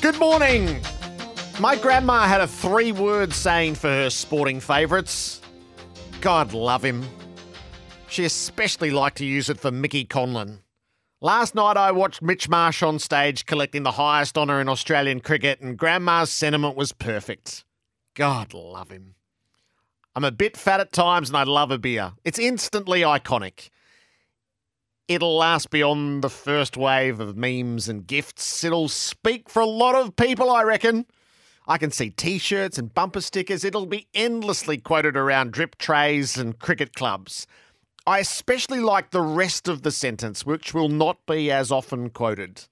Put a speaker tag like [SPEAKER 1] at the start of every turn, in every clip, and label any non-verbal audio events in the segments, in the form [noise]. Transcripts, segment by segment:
[SPEAKER 1] Good morning. My grandma had a three word saying for her sporting favourites God love him. She especially liked to use it for Mickey Conlon. Last night I watched Mitch Marsh on stage collecting the highest honour in Australian cricket, and Grandma's sentiment was perfect. God love him. I'm a bit fat at times and I love a beer. It's instantly iconic. It'll last beyond the first wave of memes and gifts. It'll speak for a lot of people, I reckon. I can see t shirts and bumper stickers. It'll be endlessly quoted around drip trays and cricket clubs. I especially like the rest of the sentence, which will not be as often quoted.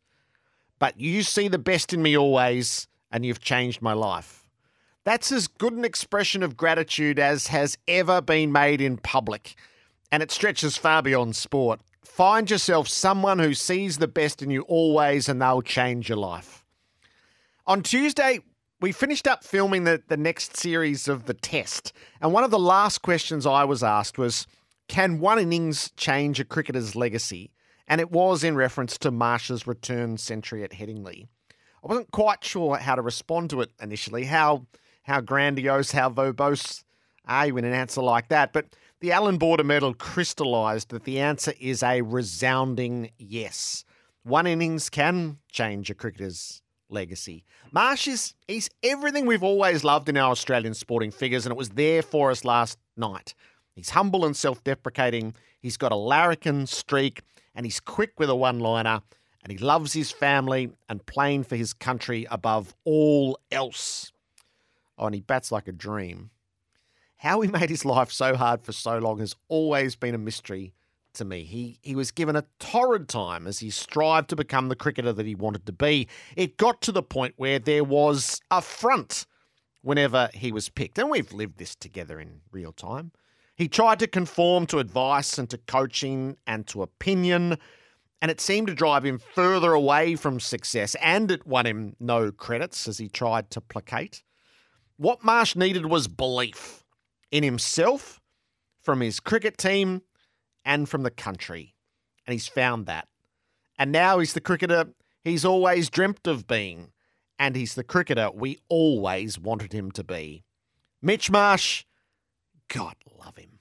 [SPEAKER 1] But you see the best in me always, and you've changed my life. That's as good an expression of gratitude as has ever been made in public, and it stretches far beyond sport. Find yourself someone who sees the best in you always, and they'll change your life. On Tuesday, we finished up filming the, the next series of The Test, and one of the last questions I was asked was Can one innings change a cricketer's legacy? And it was in reference to Marsh's return century at Headingley. I wasn't quite sure how to respond to it initially, how how grandiose, how verbose are you in an answer like that? But the Allan Border Medal crystallised that the answer is a resounding yes. One innings can change a cricketer's legacy. Marsh is he's everything we've always loved in our Australian sporting figures, and it was there for us last night. He's humble and self-deprecating. He's got a larrikin streak, and he's quick with a one-liner. And he loves his family and playing for his country above all else. Oh, and he bats like a dream. How he [laughs] made his life so hard for so long has always been a mystery to me. He he was given a torrid time as he strived to become the cricketer that he wanted to be. It got to the point where there was a front whenever he was picked, and we've lived this together in real time. He tried to conform to advice and to coaching and to opinion, and it seemed to drive him further away from success, and it won him no credits as he tried to placate. What Marsh needed was belief in himself, from his cricket team, and from the country. And he's found that. And now he's the cricketer he's always dreamt of being. And he's the cricketer we always wanted him to be. Mitch Marsh, God love him.